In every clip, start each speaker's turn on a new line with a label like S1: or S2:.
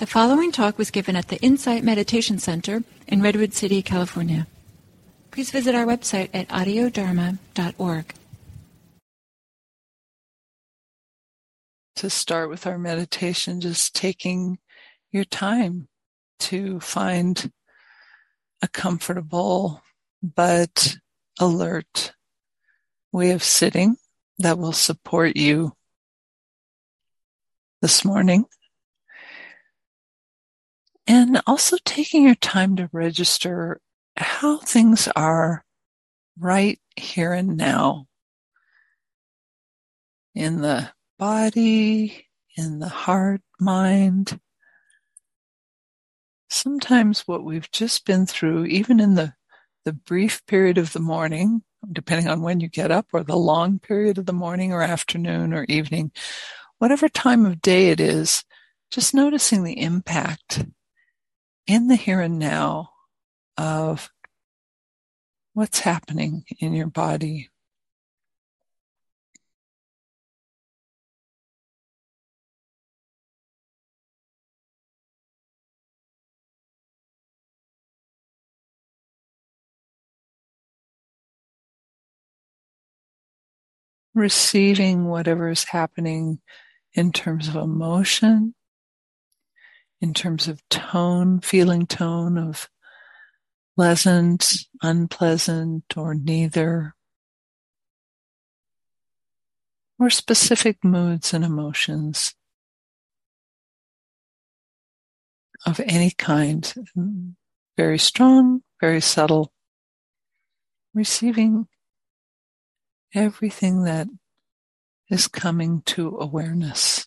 S1: The following talk was given at the Insight Meditation Center in Redwood City, California. Please visit our website at audiodharma.org.
S2: To start with our meditation, just taking your time to find a comfortable but alert way of sitting that will support you this morning. And also taking your time to register how things are right here and now in the body, in the heart, mind. Sometimes what we've just been through, even in the, the brief period of the morning, depending on when you get up, or the long period of the morning or afternoon or evening, whatever time of day it is, just noticing the impact in the here and now of what's happening in your body. Receiving whatever is happening in terms of emotion, in terms of tone, feeling tone of pleasant, unpleasant, or neither, or specific moods and emotions of any kind, very strong, very subtle, receiving everything that is coming to awareness.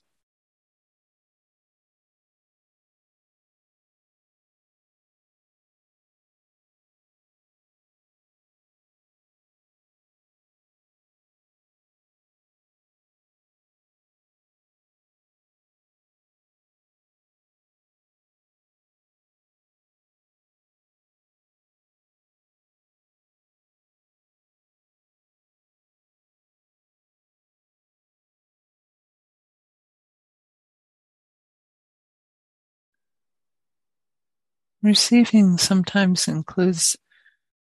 S2: Receiving sometimes includes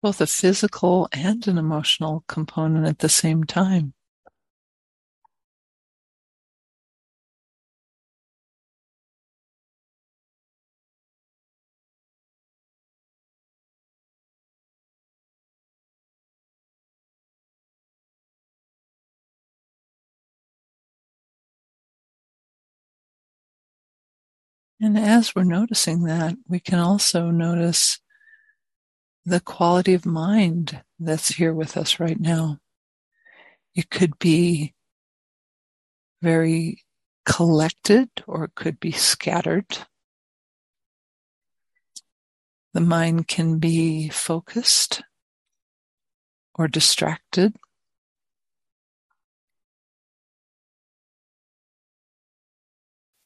S2: both a physical and an emotional component at the same time. And as we're noticing that, we can also notice the quality of mind that's here with us right now. It could be very collected or it could be scattered. The mind can be focused or distracted.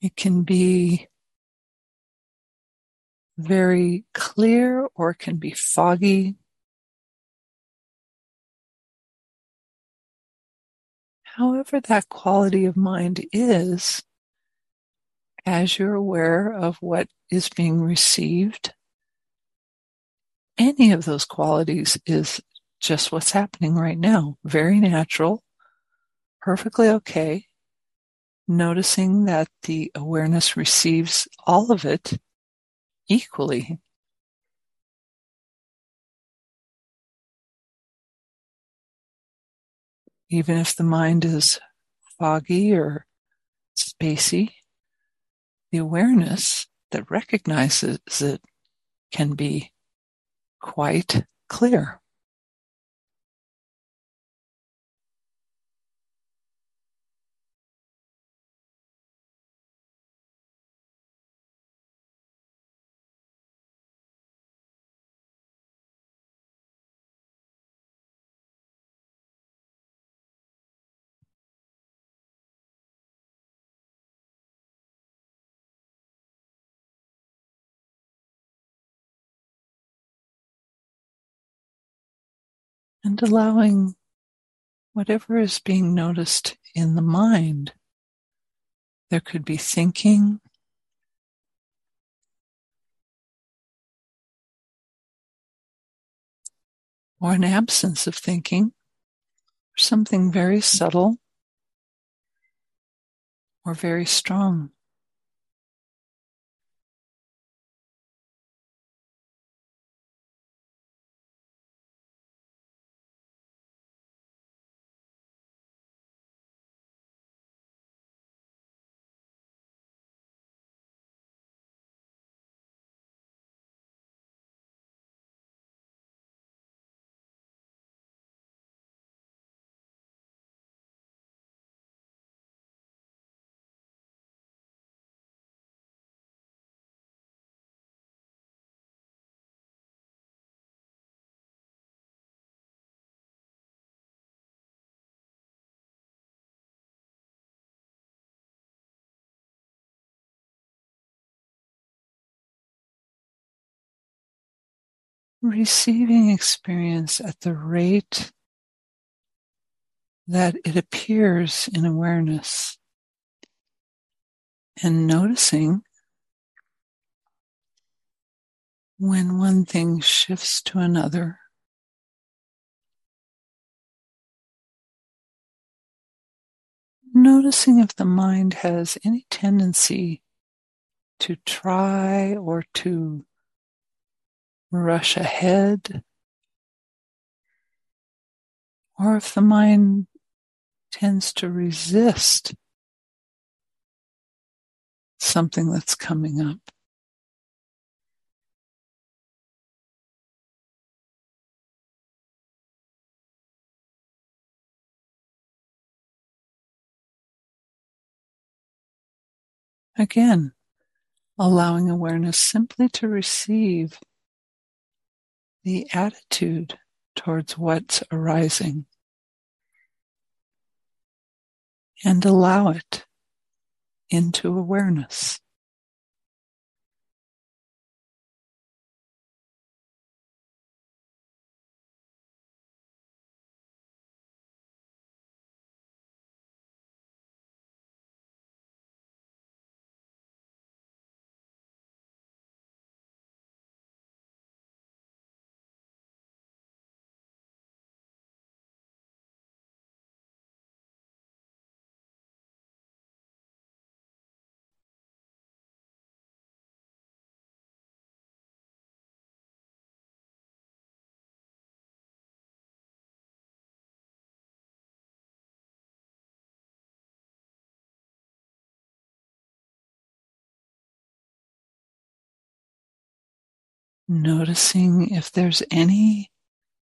S2: It can be very clear or can be foggy. However, that quality of mind is, as you're aware of what is being received, any of those qualities is just what's happening right now. Very natural, perfectly okay. Noticing that the awareness receives all of it equally even if the mind is foggy or spacey, the awareness that recognizes it can be quite clear. and allowing whatever is being noticed in the mind. There could be thinking. Or an absence of thinking, or something very subtle or very strong. Receiving experience at the rate that it appears in awareness and noticing when one thing shifts to another. Noticing if the mind has any tendency to try or to rush ahead, or if the mind tends to resist something that's coming up. Again, allowing awareness simply to receive the attitude towards what's arising and allow it into awareness. Noticing if there's any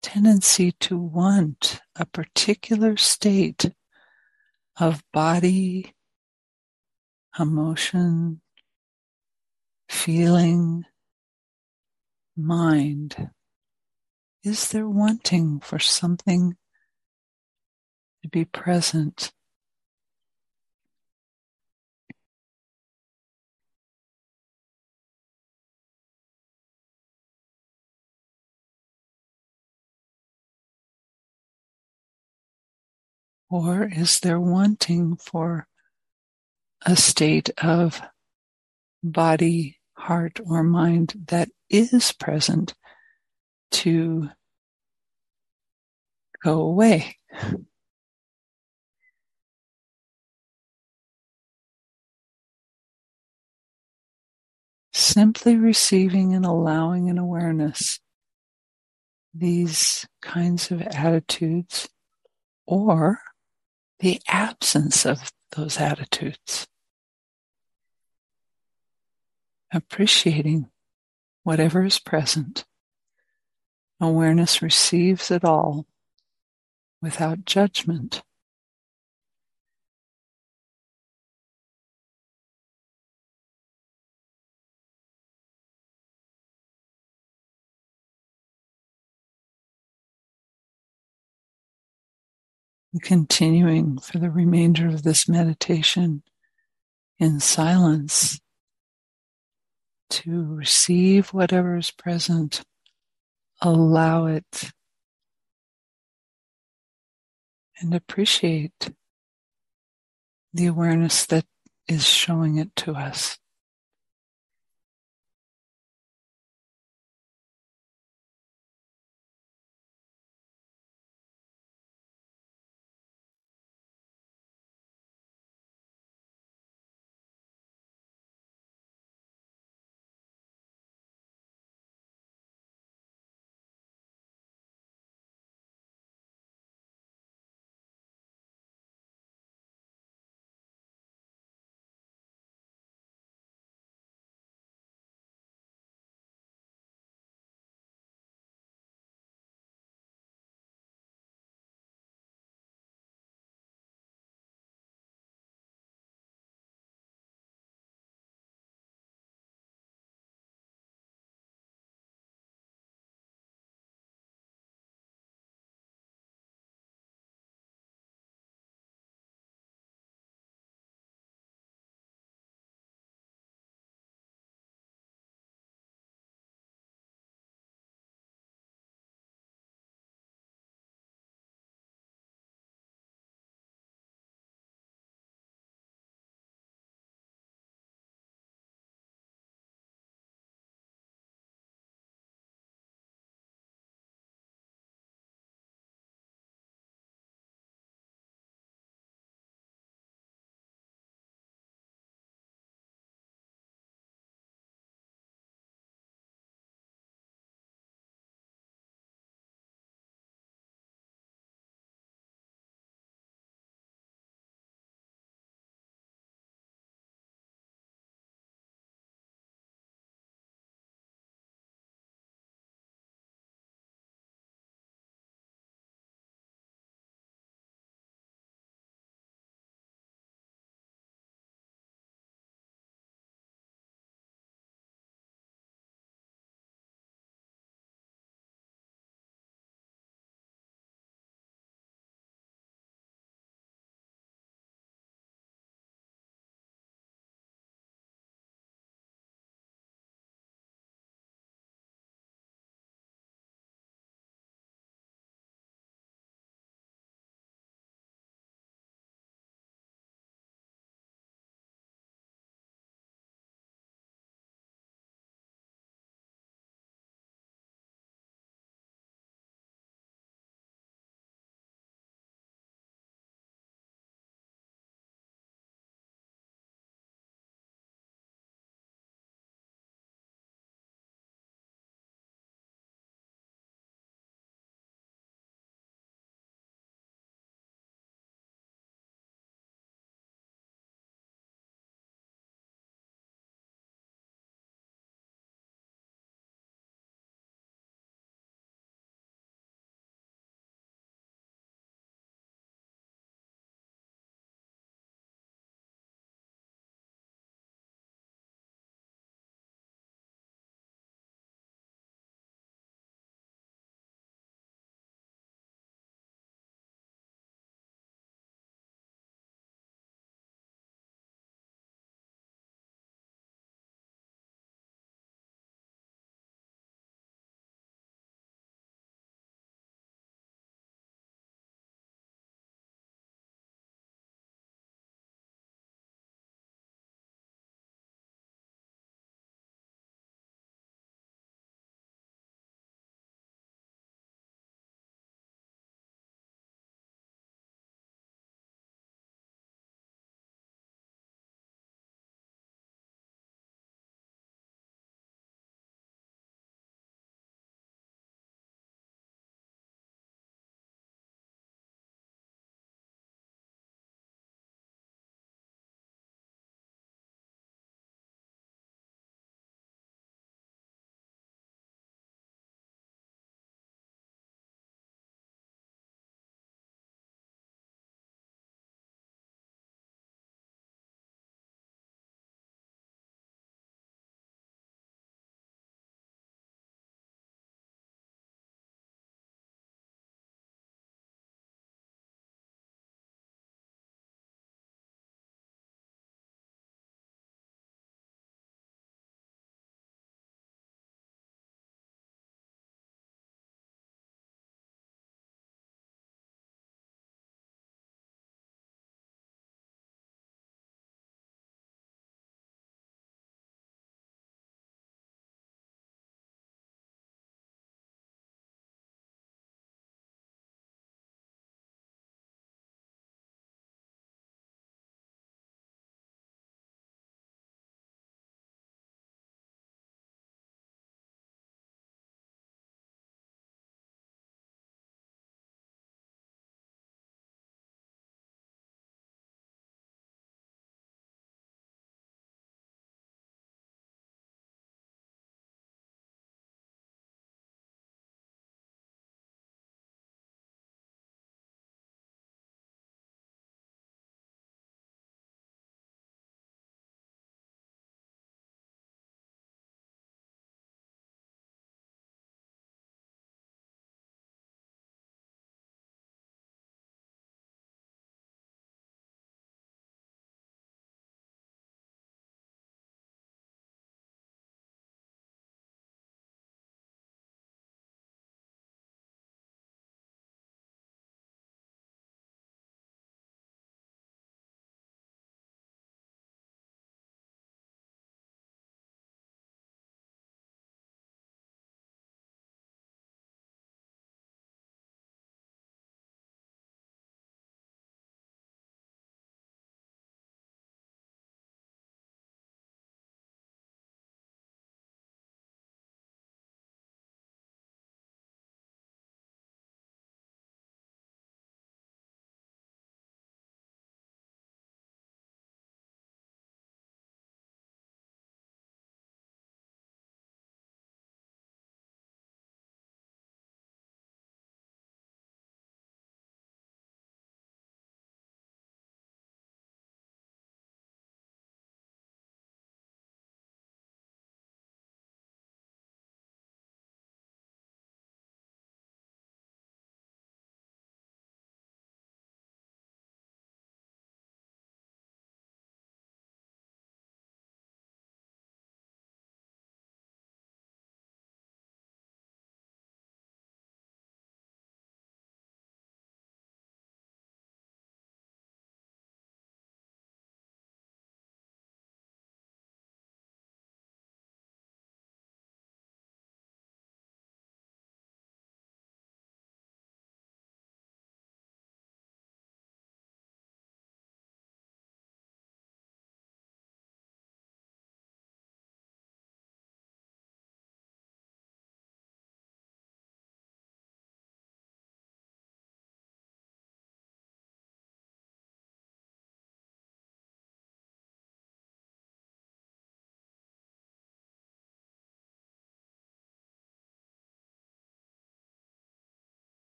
S2: tendency to want a particular state of body, emotion, feeling, mind. Is there wanting for something to be present? Or is there wanting for a state of body, heart, or mind that is present to go away? Simply receiving and allowing an awareness these kinds of attitudes or the absence of those attitudes. Appreciating whatever is present. Awareness receives it all without judgment. Continuing for the remainder of this meditation in silence to receive whatever is present, allow it, and appreciate the awareness that is showing it to us.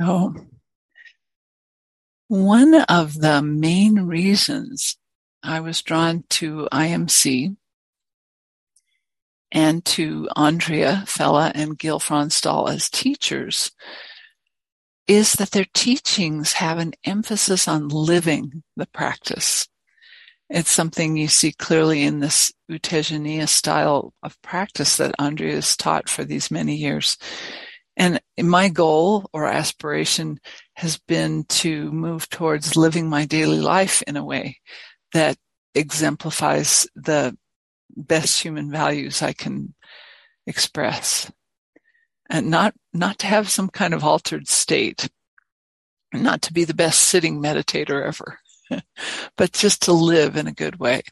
S2: So, one of the main reasons I was drawn to IMC and to Andrea Fella and Gil Fronsdal as teachers is that their teachings have an emphasis on living the practice. It's something you see clearly in this U Tejaniya style of practice that Andrea has taught for these many years. And my goal or aspiration has been to move towards living my daily life in a way that exemplifies the best human values I can express and not, not to have some kind of altered state, not to be the best sitting meditator ever, but just to live in a good way.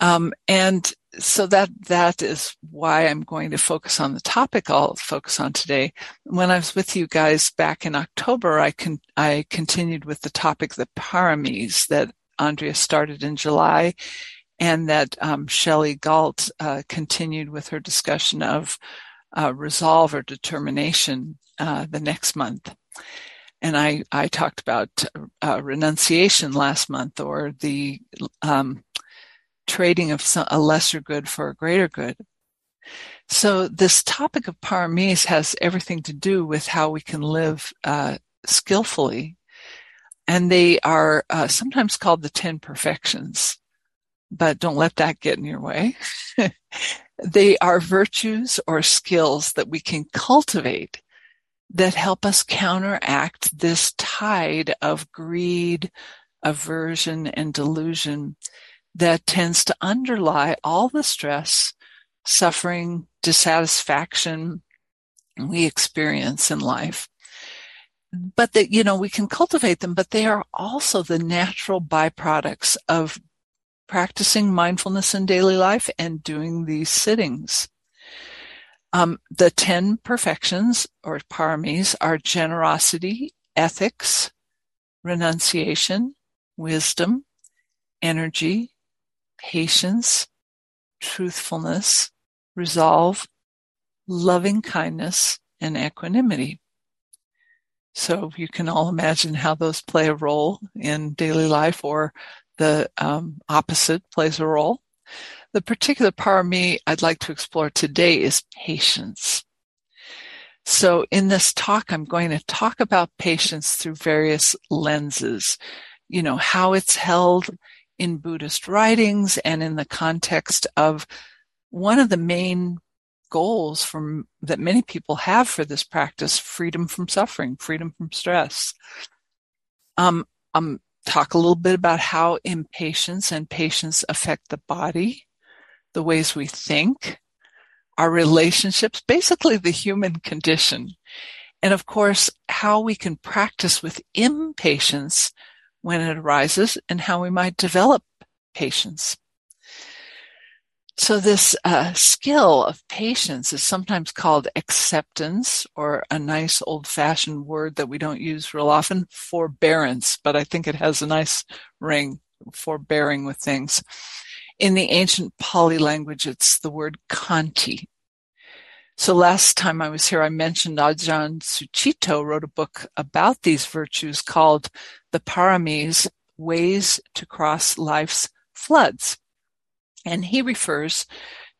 S2: Um, and so that that is why I'm going to focus on the topic I'll focus on today. When I was with you guys back in October, I con- I continued with the topic the paramis that Andrea started in July, and that um, Shelley Galt uh, continued with her discussion of uh, resolve or determination uh, the next month. And I, I talked about uh, renunciation last month or the um, trading of some, a lesser good for a greater good. So this topic of paramis has everything to do with how we can live uh, skillfully. And they are uh, sometimes called the 10 perfections, but don't let that get in your way. they are virtues or skills that we can cultivate that help us counteract this tide of greed, aversion, and delusion that tends to underlie all the stress, suffering, dissatisfaction we experience in life. But that, you know, we can cultivate them, but they are also the natural byproducts of practicing mindfulness in daily life and doing these sittings. Um, the 10 perfections or paramis are generosity, ethics, renunciation, wisdom, energy, patience, truthfulness, resolve, loving kindness, and equanimity. So you can all imagine how those play a role in daily life or the um, opposite plays a role. The particular parami I'd like to explore today is patience. So in this talk, I'm going to talk about patience through various lenses. You know, how it's held in Buddhist writings and in the context of one of the main goals from that many people have for this practice, freedom from suffering, freedom from stress. Um, um, talk a little bit about how impatience and patience affect the body, the ways we think, our relationships, basically the human condition. And of course, how we can practice with impatience when it arises and how we might develop patience. So this uh, skill of patience is sometimes called acceptance or a nice old fashioned word that we don't use real often, forbearance, but I think it has a nice ring, forbearing with things. In the ancient Pali language, it's the word khanti. So last time I was here, I mentioned Ajahn Sucitto wrote a book about these virtues called The Paramis, Ways to Cross Life's Floods. And he refers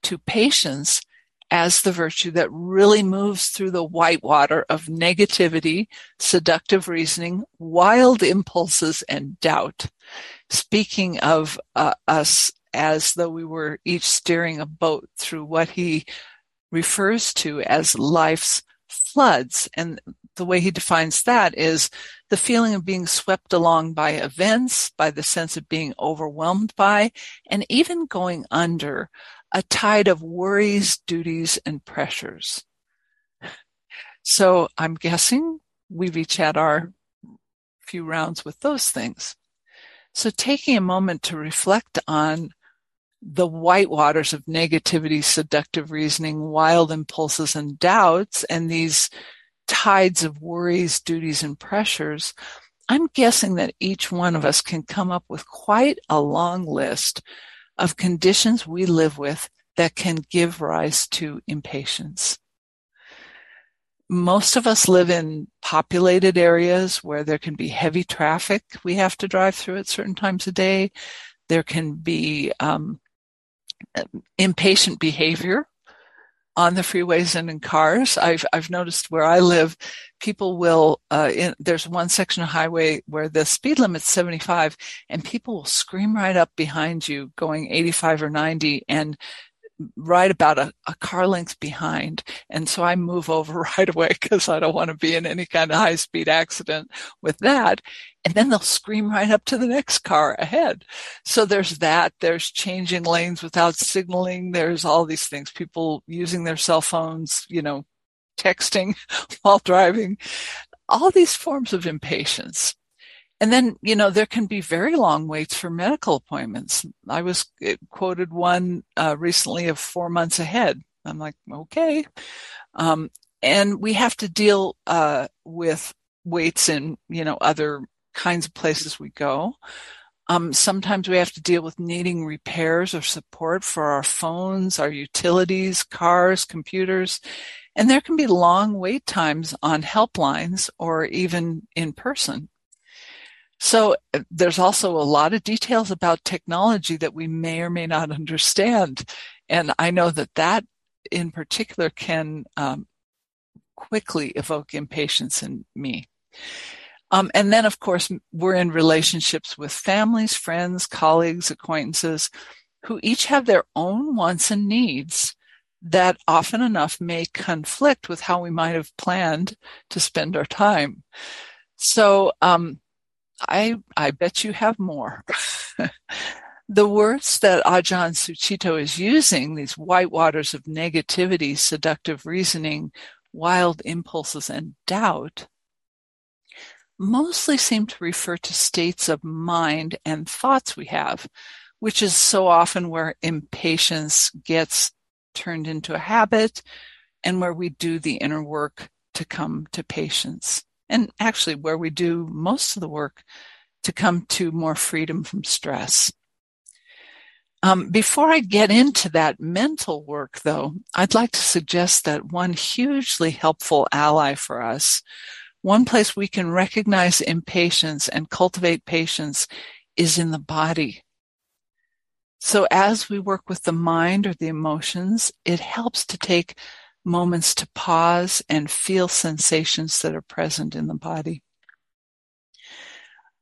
S2: to patience as the virtue that really moves through the whitewater of negativity, seductive reasoning, wild impulses, and doubt. Speaking of uh, us as though we were each steering a boat through what he refers to as life's floods. And the way he defines that is the feeling of being swept along by events, by the sense of being overwhelmed by, and even going under a tide of worries, duties, and pressures. So I'm guessing we've each had our few rounds with those things. So taking a moment to reflect on the white waters of negativity, seductive reasoning, wild impulses and doubts, and these tides of worries, duties, and pressures, I'm guessing that each one of us can come up with quite a long list of conditions we live with that can give rise to impatience. most of us live in populated areas where there can be heavy traffic we have to drive through at certain times of day. There can be um, impatient behavior on the freeways and in cars. I've I've noticed where I live, people will. Uh, in, there's one section of highway where the speed limit's 75, and people will scream right up behind you, going 85 or 90, and right about a, a car length behind. And so I move over right away because I don't want to be in any kind of high speed accident with that. And then they'll scream right up to the next car ahead. So there's that. There's changing lanes without signaling. There's all these things. People using their cell phones, you know, texting while driving. All these forms of impatience. And then, you know, there can be very long waits for medical appointments. I was eh, quoted one uh, recently of four months ahead. I'm like, okay. Um, and we have to deal uh, with waits in, you know, other kinds of places we go. Um, sometimes we have to deal with needing repairs or support for our phones, our utilities, cars, computers. And there can be long wait times on helplines or even in person. So uh, there's also a lot of details about technology that we may or may not understand. And I know that that in particular can um, quickly evoke impatience in me. Um, and then, of course, we're in relationships with families, friends, colleagues, acquaintances who each have their own wants and needs that often enough may conflict with how we might have planned to spend our time. So, um, I, I bet you have more. the words that Ajahn Sucitto is using, these white waters of negativity, seductive reasoning, wild impulses, and doubt, mostly seem to refer to states of mind and thoughts we have, which is so often where impatience gets turned into a habit and where we do the inner work to come to patience and actually where we do most of the work to come to more freedom from stress. Um, before I get into that mental work, though, I'd like to suggest that one hugely helpful ally for us, one place we can recognize impatience and cultivate patience is in the body. So as we work with the mind or the emotions, it helps to take moments to pause and feel sensations that are present in the body.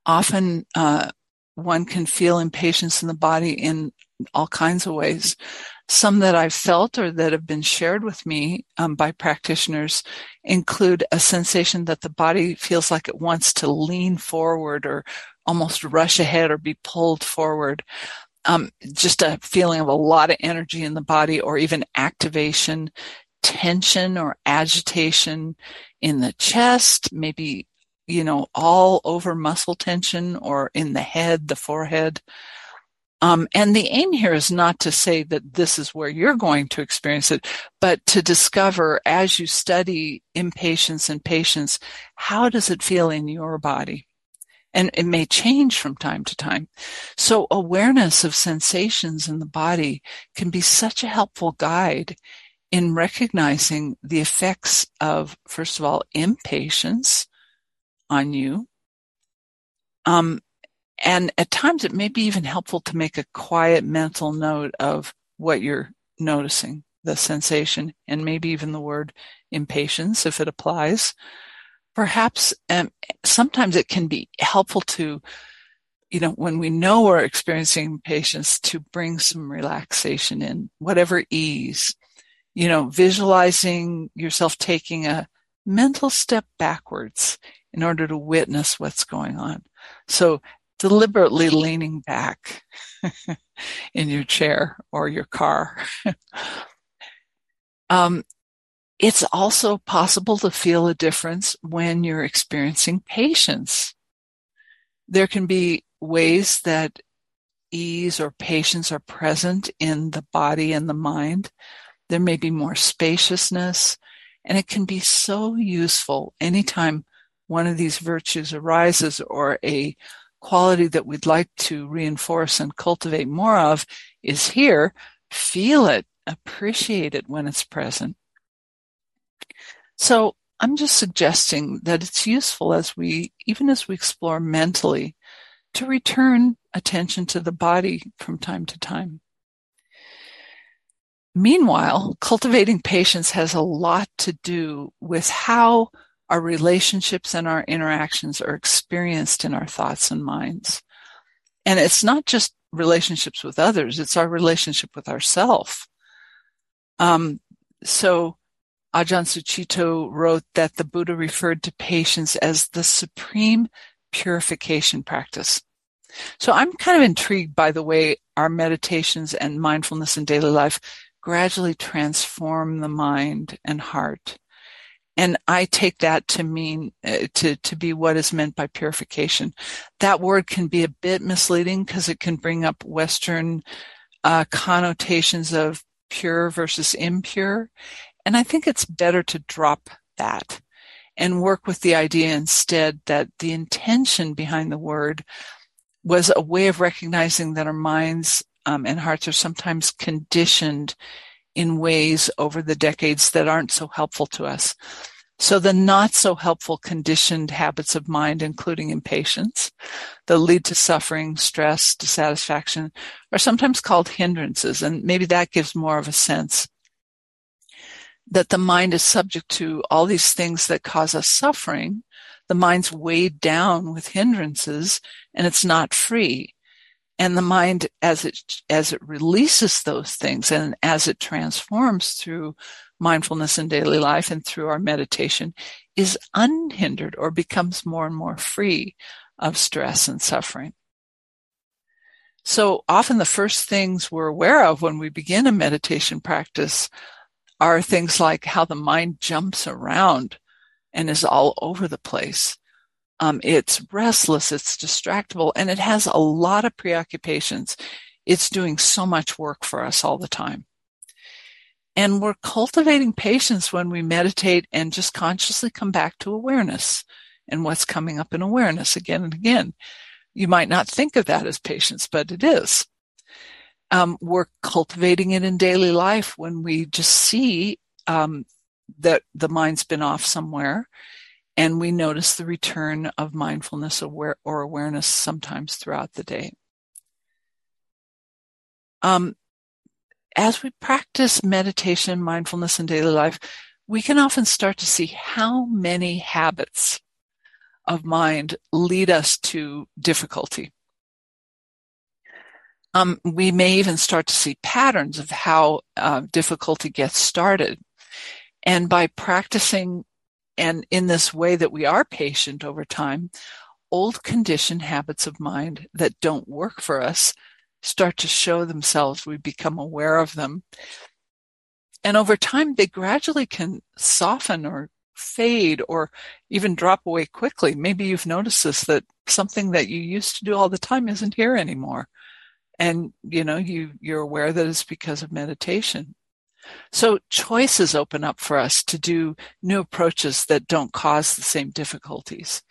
S2: Often, uh, one can feel impatience in the body in all kinds of ways. Some that I've felt or that have been shared with me um, by practitioners include a sensation that the body feels like it wants to lean forward or almost rush ahead or be pulled forward. Um, just a feeling of a lot of energy in the body or even activation, tension or agitation in the chest, maybe, you know, all over muscle tension or in the head, the forehead. Um, and the aim here is not to say that this is where you're going to experience it, but to discover as you study impatience and patience, how does it feel in your body? And it may change from time to time. So awareness of sensations in the body can be such a helpful guide in recognizing the effects of, first of all, impatience on you. Um, and at times it may be even helpful to make a quiet mental note of what you're noticing, the sensation, and maybe even the word impatience if it applies. Perhaps um, sometimes it can be helpful to, you know, when we know we're experiencing impatience, to bring some relaxation in, whatever ease you know, visualizing yourself taking a mental step backwards in order to witness what's going on. So deliberately leaning back in your chair or your car. um, it's also possible to feel a difference when you're experiencing patience. There can be ways that ease or patience are present in the body and the mind there may be more spaciousness, and it can be so useful anytime one of these virtues arises or a quality that we'd like to reinforce and cultivate more of is here. Feel it, appreciate it when it's present. So I'm just suggesting that it's useful as we, even as we explore mentally, to return attention to the body from time to time. Meanwhile, cultivating patience has a lot to do with how our relationships and our interactions are experienced in our thoughts and minds. And it's not just relationships with others, it's our relationship with ourself. Um, so Ajahn Sucitto wrote that the Buddha referred to patience as the supreme purification practice. So I'm kind of intrigued by the way our meditations and mindfulness in daily life gradually transform the mind and heart. And I take that to mean uh, to to be what is meant by purification. That word can be a bit misleading because it can bring up Western uh, connotations of pure versus impure, and I think it's better to drop that and work with the idea instead that the intention behind the word was a way of recognizing that our minds um, and hearts are sometimes conditioned in ways over the decades that aren't so helpful to us. So the not so helpful conditioned habits of mind, including impatience, that lead to suffering, stress, dissatisfaction, are sometimes called hindrances. And maybe that gives more of a sense that the mind is subject to all these things that cause us suffering. The mind's weighed down with hindrances and it's not free and the mind as it as it releases those things and as it transforms through mindfulness in daily life and through our meditation is unhindered or becomes more and more free of stress and suffering. So often the first things we're aware of when we begin a meditation practice are things like how the mind jumps around and is all over the place um, it's restless, it's distractible, and it has a lot of preoccupations. It's doing so much work for us all the time. And we're cultivating patience when we meditate and just consciously come back to awareness and what's coming up in awareness again and again. You might not think of that as patience, but it is. Um, we're cultivating it in daily life when we just see um, that the mind's been off somewhere and we notice the return of mindfulness aware, or awareness sometimes throughout the day. Um, as we practice meditation, mindfulness in daily life, we can often start to see how many habits of mind lead us to difficulty. Um, we may even start to see patterns of how uh, difficulty gets started. And by practicing and in this way that we are patient over time, old conditioned habits of mind that don't work for us start to show themselves. We become aware of them. And over time, they gradually can soften or fade or even drop away quickly. Maybe you've noticed this that something that you used to do all the time isn't here anymore. And, you know, you, you're aware that it's because of meditation. So choices open up for us to do new approaches that don't cause the same difficulties.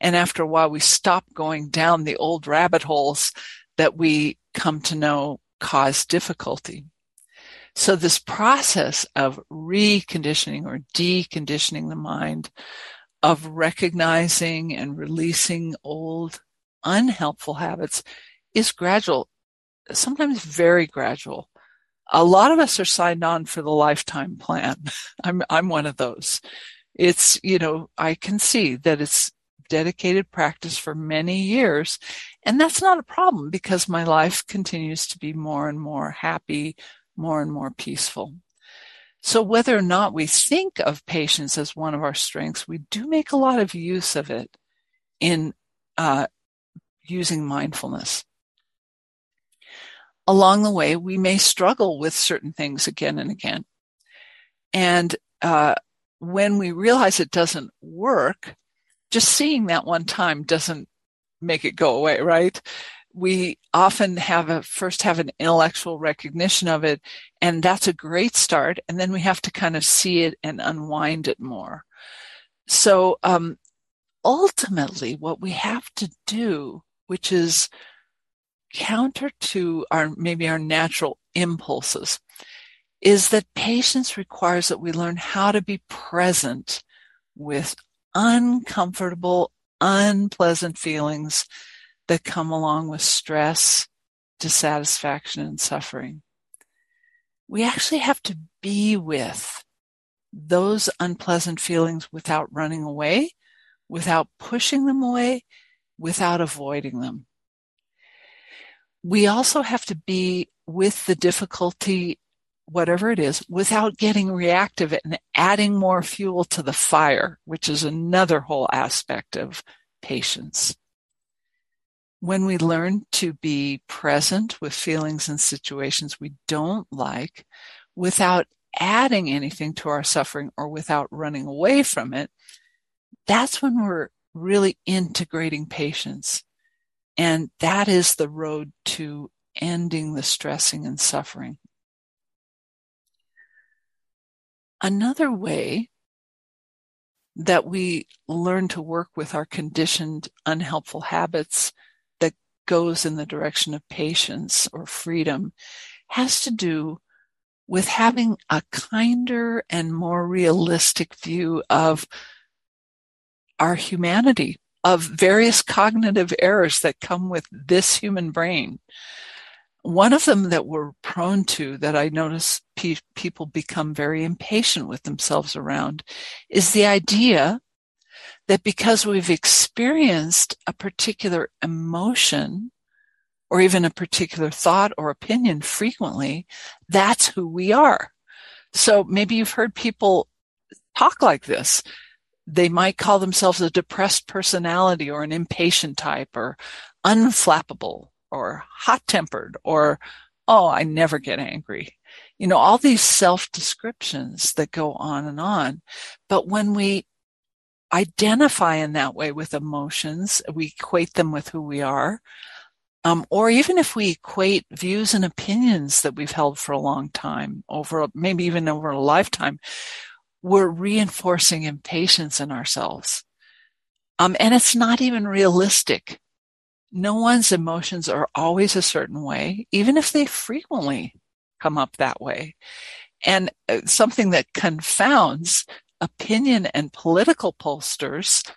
S2: And after a while, we stop going down the old rabbit holes that we come to know cause difficulty. So this process of reconditioning or deconditioning the mind, of recognizing and releasing old unhelpful habits is gradual, sometimes very gradual a lot of us are signed on for the lifetime plan. I'm, I'm one of those. It's, you know, I can see that it's dedicated practice for many years. And that's not a problem because my life continues to be more and more happy, more and more peaceful. So whether or not we think of patience as one of our strengths, we do make a lot of use of it in uh, using mindfulness along the way, we may struggle with certain things again and again. And uh, when we realize it doesn't work, just seeing that one time doesn't make it go away, right? We often have a first have an intellectual recognition of it, and that's a great start. And then we have to kind of see it and unwind it more. So um, ultimately, what we have to do, which is counter to our maybe our natural impulses is that patience requires that we learn how to be present with uncomfortable, unpleasant feelings that come along with stress, dissatisfaction, and suffering. We actually have to be with those unpleasant feelings without running away, without pushing them away, without avoiding them. We also have to be with the difficulty, whatever it is, without getting reactive and adding more fuel to the fire, which is another whole aspect of patience. When we learn to be present with feelings and situations we don't like without adding anything to our suffering or without running away from it, that's when we're really integrating patience. And that is the road to ending the stressing and suffering. Another way that we learn to work with our conditioned unhelpful habits that goes in the direction of patience or freedom has to do with having a kinder and more realistic view of our humanity, of various cognitive errors that come with this human brain. One of them that we're prone to that I notice pe- people become very impatient with themselves around is the idea that because we've experienced a particular emotion or even a particular thought or opinion frequently, that's who we are. So maybe you've heard people talk like this. They might call themselves a depressed personality or an impatient type or unflappable or hot tempered or, oh, I never get angry. You know, all these self descriptions that go on and on. But when we identify in that way with emotions, we equate them with who we are. Um, or even if we equate views and opinions that we've held for a long time over maybe even over a lifetime we're reinforcing impatience in ourselves. Um, and it's not even realistic. No one's emotions are always a certain way, even if they frequently come up that way. And uh, something that confounds opinion and political pollsters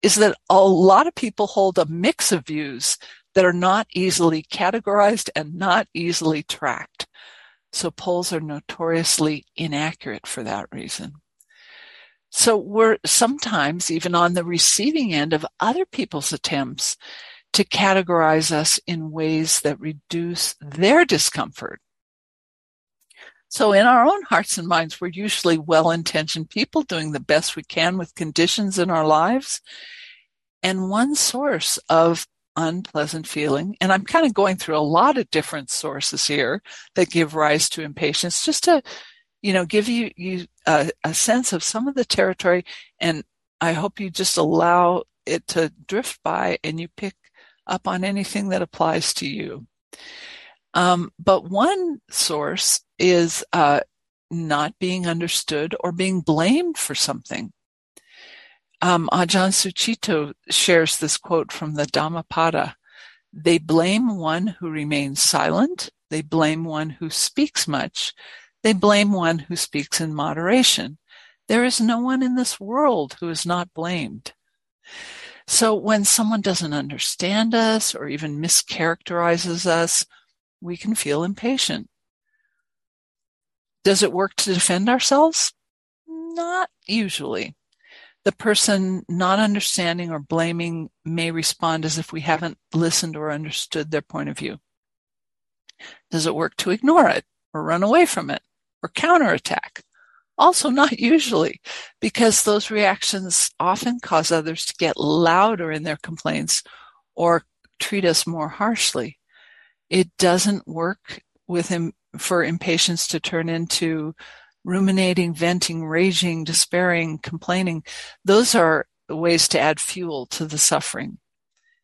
S2: is that a lot of people hold a mix of views that are not easily categorized and not easily tracked. So polls are notoriously inaccurate for that reason. So we're sometimes even on the receiving end of other people's attempts to categorize us in ways that reduce their discomfort. So in our own hearts and minds, we're usually well-intentioned people doing the best we can with conditions in our lives. And one source of unpleasant feeling, and I'm kind of going through a lot of different sources here that give rise to impatience just to you know, give you, you a, a sense of some of the territory. And I hope you just allow it to drift by and you pick up on anything that applies to you. Um, but one source is uh, not being understood or being blamed for something. Um, Ajahn Sucitto shares this quote from the Dhammapada. They blame one who remains silent. They blame one who speaks much. They blame one who speaks in moderation. There is no one in this world who is not blamed. So when someone doesn't understand us or even mischaracterizes us, we can feel impatient. Does it work to defend ourselves? Not usually. The person not understanding or blaming may respond as if we haven't listened or understood their point of view. Does it work to ignore it or run away from it? Or counterattack. Also, not usually, because those reactions often cause others to get louder in their complaints or treat us more harshly. It doesn't work with for impatience to turn into ruminating, venting, raging, despairing, complaining. Those are ways to add fuel to the suffering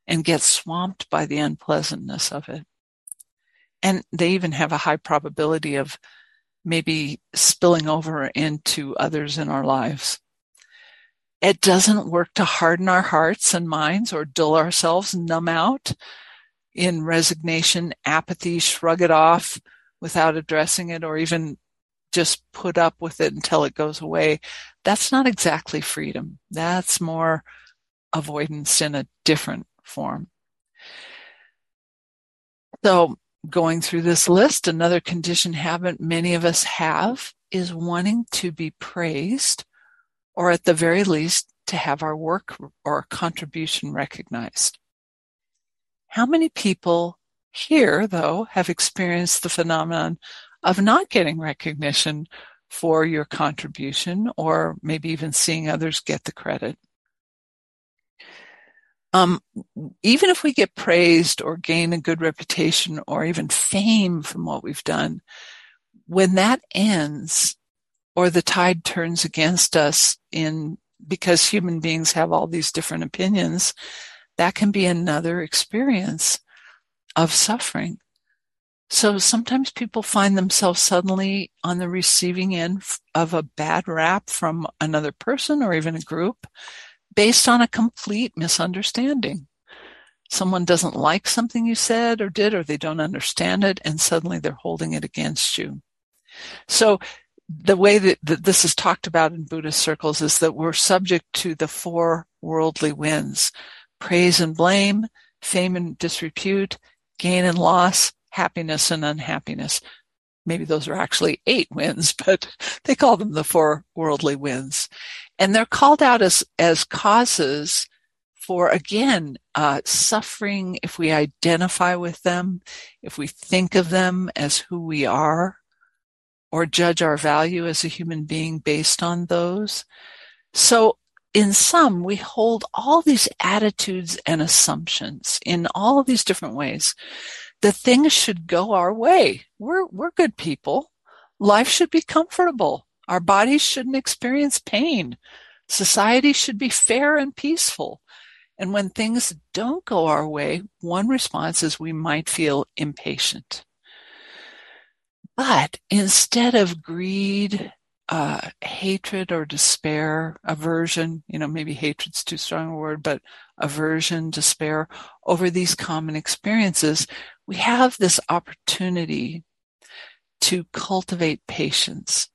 S2: and get swamped by the unpleasantness of it. And they even have a high probability of maybe spilling over into others in our lives. It doesn't work to harden our hearts and minds or dull ourselves, numb out in resignation, apathy, shrug it off without addressing it or even just put up with it until it goes away, that's not exactly freedom. That's more avoidance in a different form. So going through this list, another condition habit many of us have is wanting to be praised or at the very least to have our work or contribution recognized. How many people here, though, have experienced the phenomenon of not getting recognition for your contribution or maybe even seeing others get the credit? Um, even if we get praised or gain a good reputation or even fame from what we've done, when that ends or the tide turns against us in because human beings have all these different opinions, that can be another experience of suffering. So sometimes people find themselves suddenly on the receiving end of a bad rap from another person or even a group based on a complete misunderstanding. Someone doesn't like something you said or did, or they don't understand it, and suddenly they're holding it against you. So the way that, this is talked about in Buddhist circles is that we're subject to the four worldly winds praise and blame, fame and disrepute, gain and loss, happiness and unhappiness. Maybe those are actually eight winds, but they call them the four worldly winds. And they're called out as, as causes for, again, uh, suffering if we identify with them, if we think of them as who we are, or judge our value as a human being based on those. So in some, we hold all these attitudes and assumptions in all these different ways that things should go our way. We're, we're good people. Life should be comfortable. Our bodies shouldn't experience pain. Society should be fair and peaceful. And when things don't go our way, one response is we might feel impatient. But instead of greed, uh, hatred or despair, aversion, you know, maybe hatred's too strong a word, but aversion, despair over these common experiences, we have this opportunity to cultivate patience.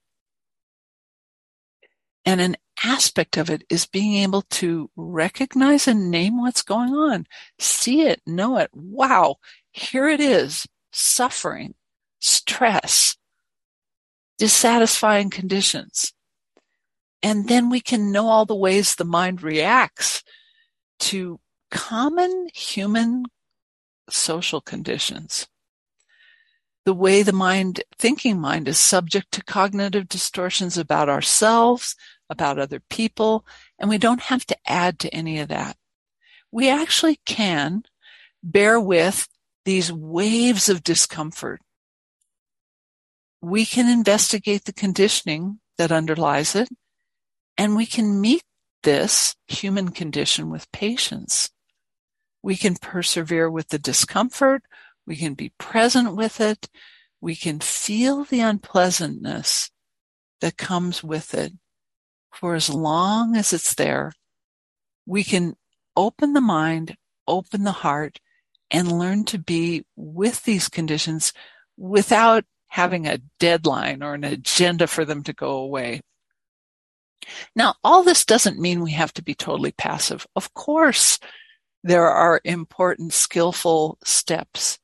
S2: And an aspect of it is being able to recognize and name what's going on, see it, know it. Wow, here it is, suffering stress, dissatisfying conditions. And then we can know all the ways the mind reacts to common human social conditions. The way the mind, thinking mind is subject to cognitive distortions about ourselves, about other people, and we don't have to add to any of that. We actually can bear with these waves of discomfort we can investigate the conditioning that underlies it, and we can meet this human condition with patience. We can persevere with the discomfort. We can be present with it. We can feel the unpleasantness that comes with it for as long as it's there. We can open the mind, open the heart, and learn to be with these conditions without having a deadline or an agenda for them to go away. Now, all this doesn't mean we have to be totally passive. Of course, there are important, skillful steps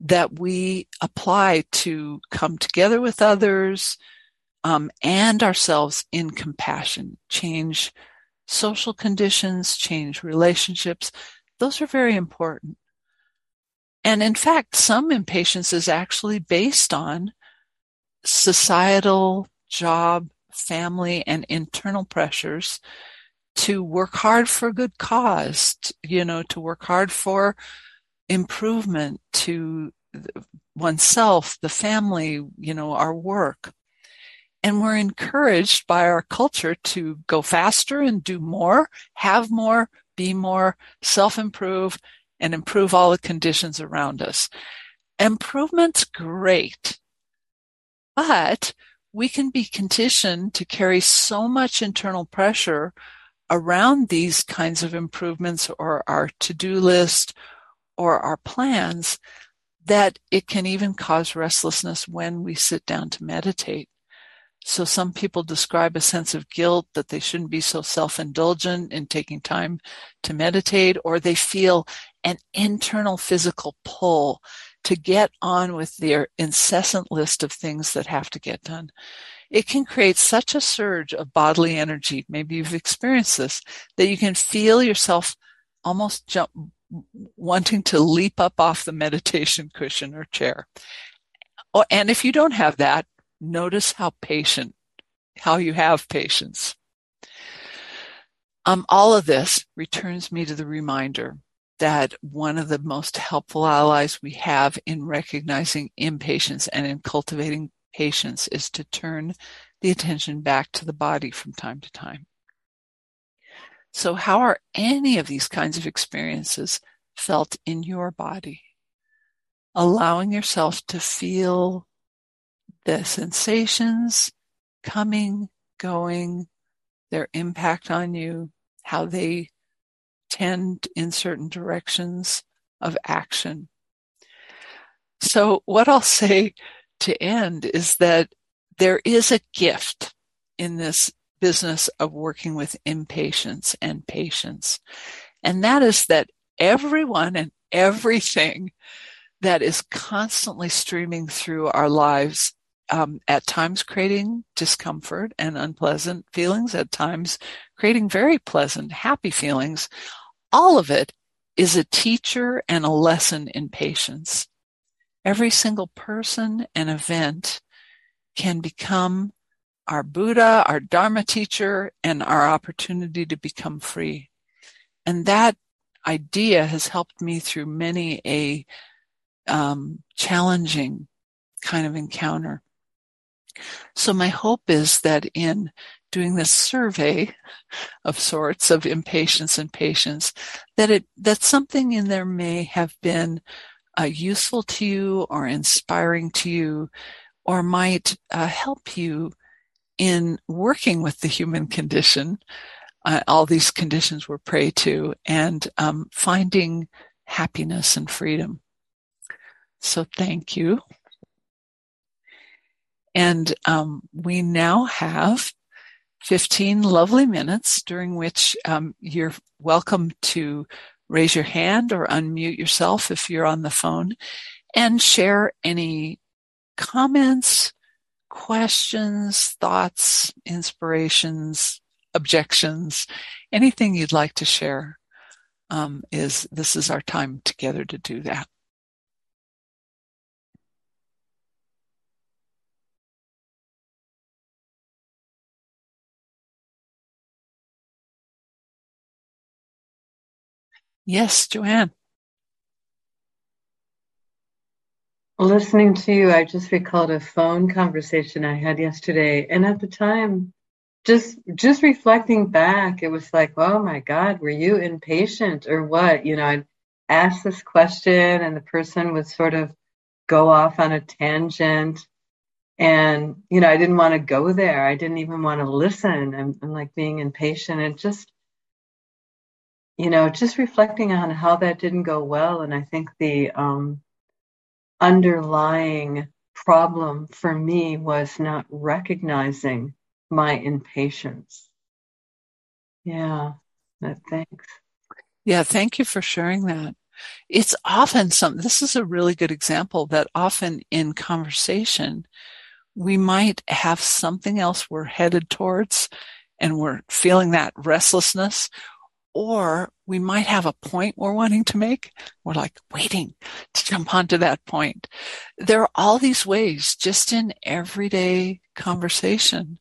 S2: that we apply to come together with others um, and ourselves in compassion, change social conditions, change relationships. Those are very important. And in fact, some impatience is actually based on societal, job, family, and internal pressures to work hard for a good cause, you know, to work hard for improvement to oneself, the family, you know, our work. And we're encouraged by our culture to go faster and do more, have more, be more, self improve, and improve all the conditions around us. Improvement's great, but we can be conditioned to carry so much internal pressure around these kinds of improvements or our to-do list or our plans that it can even cause restlessness when we sit down to meditate. So some people describe a sense of guilt that they shouldn't be so self-indulgent in taking time to meditate, or they feel an internal physical pull to get on with their incessant list of things that have to get done. It can create such a surge of bodily energy. Maybe you've experienced this that you can feel yourself almost jump, wanting to leap up off the meditation cushion or chair. Oh, and if you don't have that, notice how patient, how you have patience. Um, all of this returns me to the reminder that one of the most helpful allies we have in recognizing impatience and in cultivating patience is to turn the attention back to the body from time to time. So, how are any of these kinds of experiences felt in your body? Allowing yourself to feel the sensations coming, going, their impact on you, how they tend in certain directions of action. So, what I'll say to end is that there is a gift in this business of working with impatience and patience. And that is that everyone and everything that is constantly streaming through our lives, um, at times creating discomfort and unpleasant feelings, at times creating very pleasant, happy feelings, all of it is a teacher and a lesson in patience. Every single person and event can become our Buddha, our Dharma teacher, and our opportunity to become free. And that idea has helped me through many a um, challenging kind of encounter. So my hope is that in doing this survey of sorts of impatience and patience, that it that something in there may have been uh, useful to you or inspiring to you, or might uh, help you in working with the human condition. Uh, all these conditions we're prey to, and um, finding happiness and freedom. So thank you. And um, we now have 15 lovely minutes during which um, you're welcome to raise your hand or unmute yourself if you're on the phone and share any comments, questions, thoughts, inspirations, objections, anything you'd like to share. Um, is this is our time together to do that. Yes, Joanne.
S3: Listening to you, I just recalled a phone conversation I had yesterday. And at the time, just just reflecting back, it was like, oh my God, were you impatient or what? You know, I'd ask this question and the person would sort of go off on a tangent. And, you know, I didn't want to go there. I didn't even want to listen. I'm, I'm like being impatient and just you know, just reflecting on how that didn't go well. And I think the um, underlying problem for me was not recognizing my impatience. Yeah, thanks.
S2: Yeah, thank you for sharing that. It's often some, this is a really good example that often in conversation, we might have something else we're headed towards and we're feeling that restlessness or we might have a point we're wanting to make. We're like waiting to jump onto that point. There are all these ways just in everyday conversation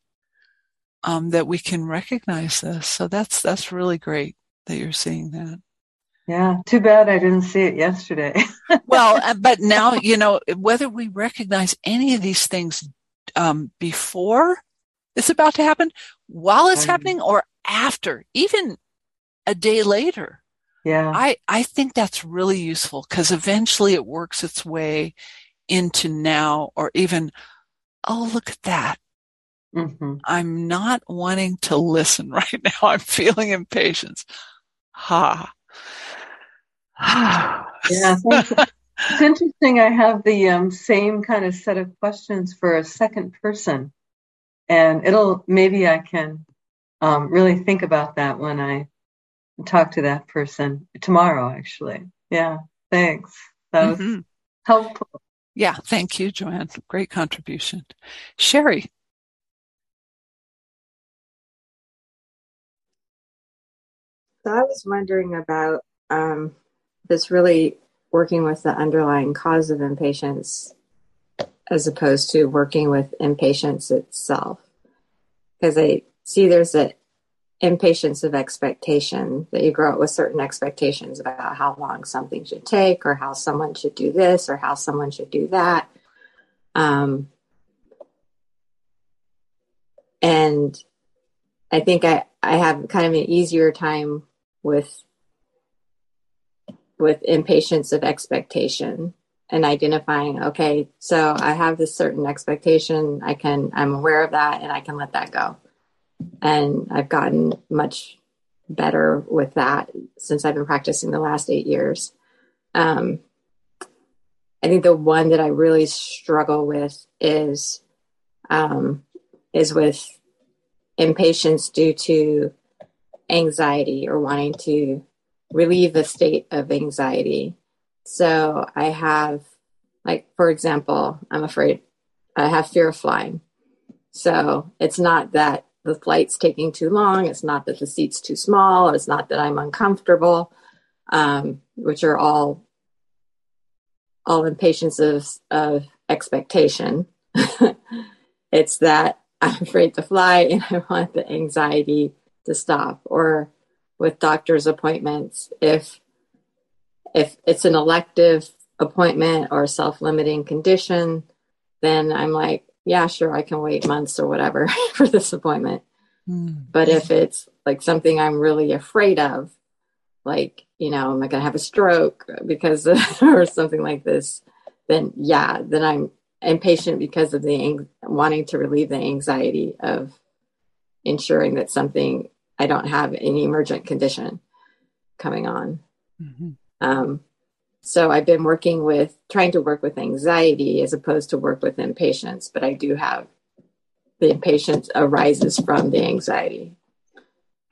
S2: um, that we can recognize this. So that's that's really great that you're seeing that.
S3: Yeah, too bad I didn't see it yesterday.
S2: well, uh, but now you know whether we recognize any of these things um, before it's about to happen, while it's happening, or after, even a day later.
S3: Yeah.
S2: I, I think that's really useful because eventually it works its way into now or even, oh, look at that. Mm-hmm. I'm not wanting to listen right now. I'm feeling impatience. Ha.
S3: yeah. it's interesting. I have the um, same kind of set of questions for a second person. and it'll maybe I can um, really think about that when I talk to that person tomorrow. Actually, yeah. Thanks. That was mm-hmm. helpful.
S2: Yeah, thank you, Joanne. Great contribution. Sherry.
S4: So I was wondering about um, this really working with the underlying cause of impatience as opposed to working with impatience itself. Because I see there's an impatience of expectation that you grow up with certain expectations about how long something should take or how someone should do this or how someone should do that. Um, and I think I, I have kind of an easier time with with impatience of expectation and identifying okay so i have this certain expectation i can i'm aware of that and i can let that go and i've gotten much better with that since i've been practicing the last eight years um, i think the one that i really struggle with is um, is with impatience due to anxiety or wanting to relieve the state of anxiety so I have, like, for example, I'm afraid I have fear of flying. So it's not that the flight's taking too long. It's not that the seat's too small. It's not that I'm uncomfortable, um, which are all all impatience of, of expectation. it's that I'm afraid to fly and I want the anxiety to stop. Or with doctor's appointments, if if it's an elective appointment or self-limiting condition, then I'm like, yeah, sure, I can wait months or whatever for this appointment. Mm. But if it's like something I'm really afraid of, like, you know, am I going to have a stroke because of, or something like this, then yeah, then I'm impatient because of the ang- wanting to relieve the anxiety of ensuring that something I don't have any emergent condition coming on. Mm-hmm. Um, so I've been working with trying to work with anxiety as opposed to work with impatience, but I do have the impatience arises from the anxiety.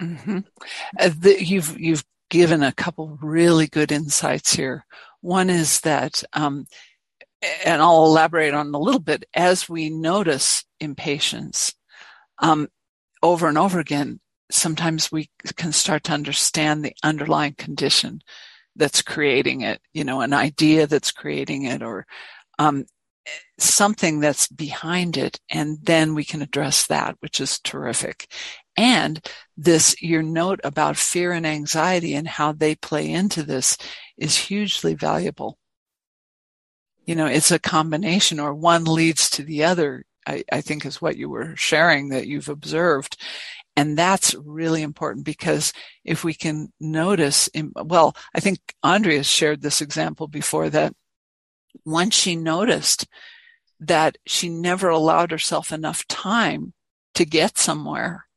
S2: Mm-hmm. Uh, the, you've you've given a couple really good insights here. One is that, um, and I'll elaborate on a little bit as we notice impatience um, over and over again. Sometimes we can start to understand the underlying condition that's creating it, you know, an idea that's creating it or um, something that's behind it. And then we can address that, which is terrific. And this, your note about fear and anxiety and how they play into this is hugely valuable. You know, it's a combination or one leads to the other. I, I think is what you were sharing that you've observed. And that's really important because if we can notice, well, I think Andrea shared this example before that once she noticed that she never allowed herself enough time to get somewhere,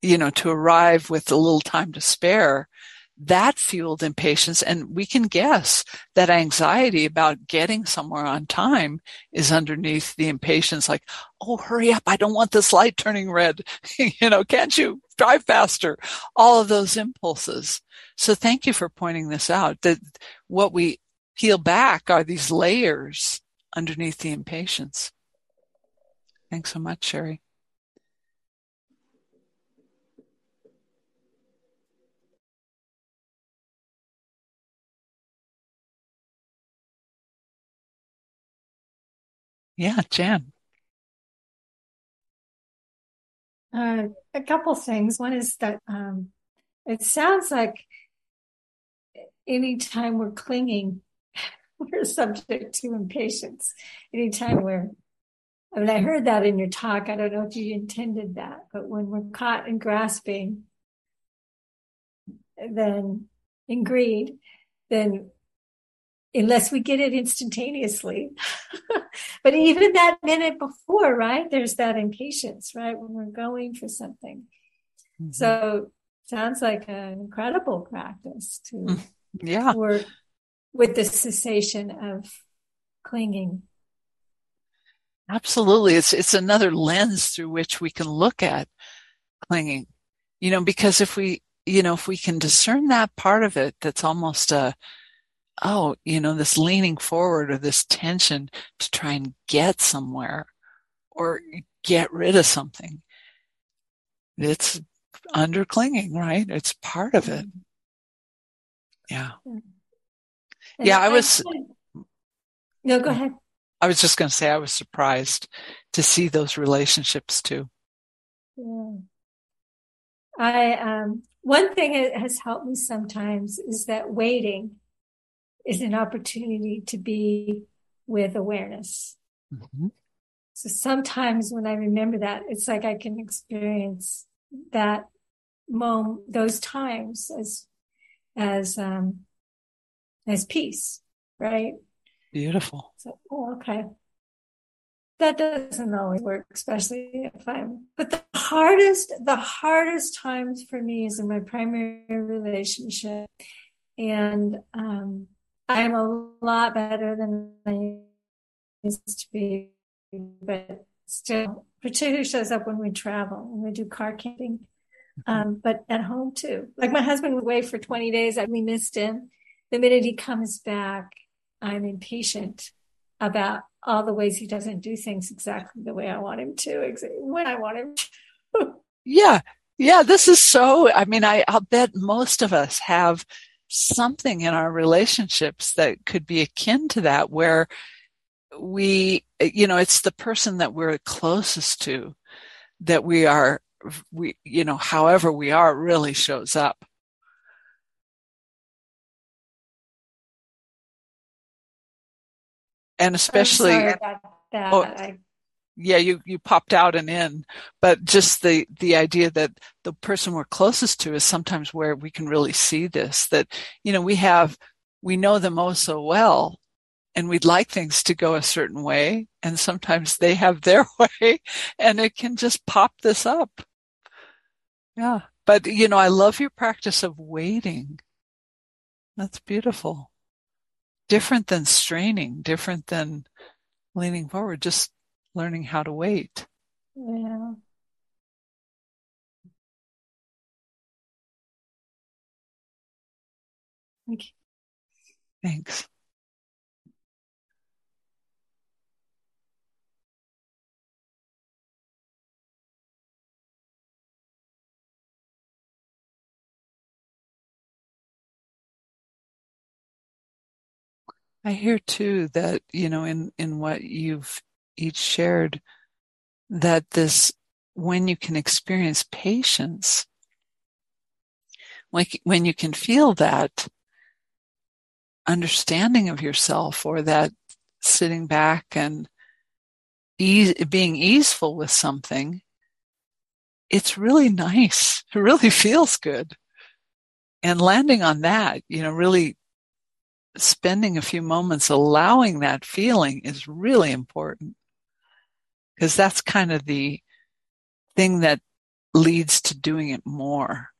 S2: you know, to arrive with a little time to spare, that fueled impatience. And we can guess that anxiety about getting somewhere on time is underneath the impatience, like, oh, hurry up. I don't want this light turning red. you know, can't you drive faster? All of those impulses. So thank you for pointing this out that what we peel back are these layers underneath the impatience. Thanks so much, Sherry. Yeah, Jan.
S5: Uh, a couple things. One is that um, it sounds like anytime we're clinging, we're subject to impatience. Anytime we're, I mean, I heard that in your talk. I don't know if you intended that, but when we're caught in grasping, then in greed, then unless we get it instantaneously. but even that minute before, right? There's that impatience, right? When we're going for something. Mm-hmm. So sounds like an incredible practice to mm,
S2: yeah.
S5: work with the cessation of clinging.
S2: Absolutely. It's, it's another lens through which we can look at clinging, you know, because if we, you know, if we can discern that part of it, that's almost a, oh, you know, this leaning forward or this tension to try and get somewhere or get rid of something. It's under clinging, right? It's part of it. Yeah. And yeah, I was.
S5: No, go ahead.
S2: I was just going to say I was surprised to see those relationships too.
S5: Yeah. I um one thing that has helped me sometimes is that waiting is an opportunity to be with awareness. Mm-hmm. So sometimes when I remember that, it's like I can experience that moment, those times as, as, um, as peace, right?
S2: Beautiful.
S5: So, oh, okay. That doesn't always work, especially if I'm, but the hardest, the hardest times for me is in my primary relationship. And, um, I'm a lot better than I used to be, but still, particularly shows up when we travel, when we do car camping. Um, but at home too. Like my husband was away for 20 days. I, we missed him. The minute he comes back, I'm impatient about all the ways he doesn't do things exactly the way I want him to, exactly when I want him to.
S2: yeah. Yeah. This is so, I mean, I, I'll bet most of us have something in our relationships that could be akin to that where we, you know, it's the person that we're closest to that we are we, you know, however we are really shows up. And especially, oh, I... yeah, you, you popped out and in, but just the, the idea that the person we're closest to is sometimes where we can really see this, that, you know, we have, we know them oh so well and we'd like things to go a certain way and sometimes they have their way and it can just pop this up yeah. But, you know, I love your practice of waiting. That's beautiful. Different than straining, different than leaning forward, just learning how to wait.
S5: Yeah.
S2: Thank you. Thanks. I hear too that, you know, in, in what you've each shared, that this, when you can experience patience, like when you can feel that understanding of yourself or that sitting back and ease, being easeful with something, it's really nice. It really feels good. And landing on that, you know, really spending a few moments allowing that feeling is really important because that's kind of the thing that leads to doing it more.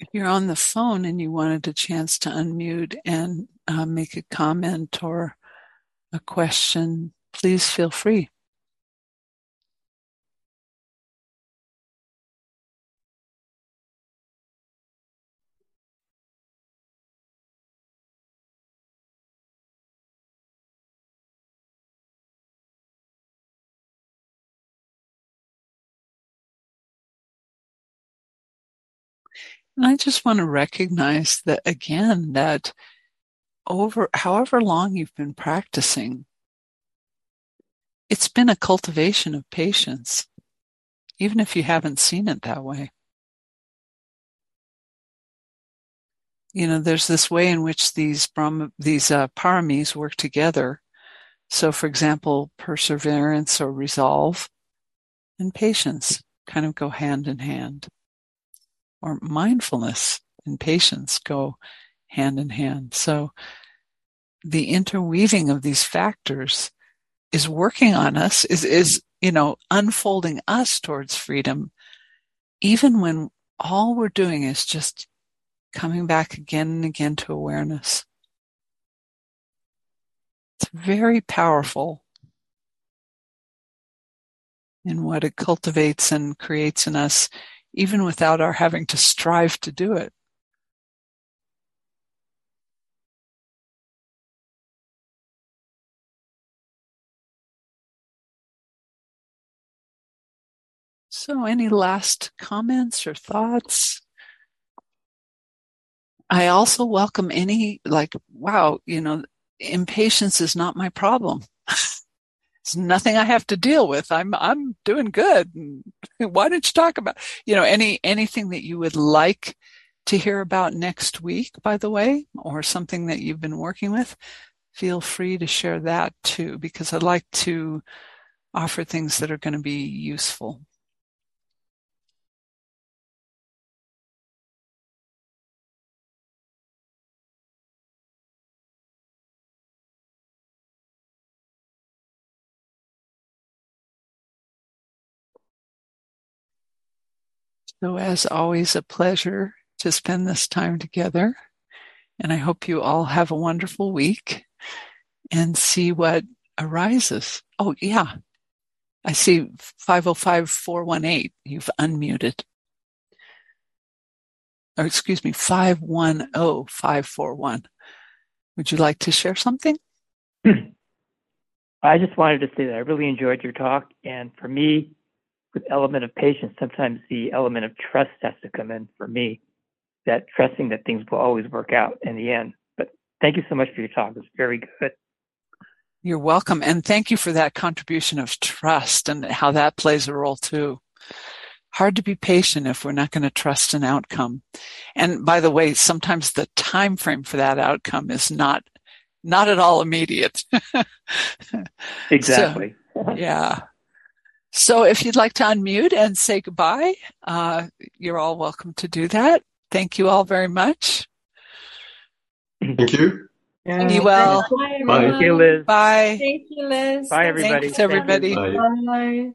S2: if you're on the phone and you wanted a chance to unmute and uh, make a comment or a question, please feel free. And I just want to recognize that again, that over however long you've been practicing, it's been a cultivation of patience, even if you haven't seen it that way. You know, there's this way in which these Brahma, these uh, paramis work together. So, for example, perseverance or resolve and patience kind of go hand in hand or mindfulness and patience go hand in hand. So the interweaving of these factors is working on us, is, is, you know, unfolding us towards freedom, even when all we're doing is just coming back again and again to awareness. It's very powerful in what it cultivates and creates in us, even without our having to strive to do it. So, any last comments or thoughts? I also welcome any, like, wow, you know, impatience is not my problem. it's nothing I have to deal with. I'm, I'm doing good. Why don't you talk about, you know, any, anything that you would like to hear about next week, by the way, or something that you've been working with? Feel free to share that too, because I'd like to offer things that are going to be useful. So, as always, a pleasure to spend this time together. And I hope you all have a wonderful week and see what arises. Oh, yeah. I see 505 418. You've unmuted. Or excuse me, 510 541. Would you like to share something?
S6: I just wanted to say that I really enjoyed your talk. And for me, with element of patience, sometimes the element of trust has to come in for me. That trusting that things will always work out in the end. But thank you so much for your talk. It's very good.
S2: You're welcome. And thank you for that contribution of trust and how that plays a role too. Hard to be patient if we're not going to trust an outcome. And by the way, sometimes the time frame for that outcome is not not at all immediate.
S6: exactly.
S2: So, yeah. So if you'd like to unmute and say goodbye, uh, you're all welcome to do that. Thank you all very much.
S7: Thank you.
S2: Yeah. Be well.
S6: Bye. Thank you, Liz.
S2: Bye.
S5: Thank you, Liz.
S6: Bye, everybody.
S2: Thanks, everybody.
S7: Bye.
S3: Bye.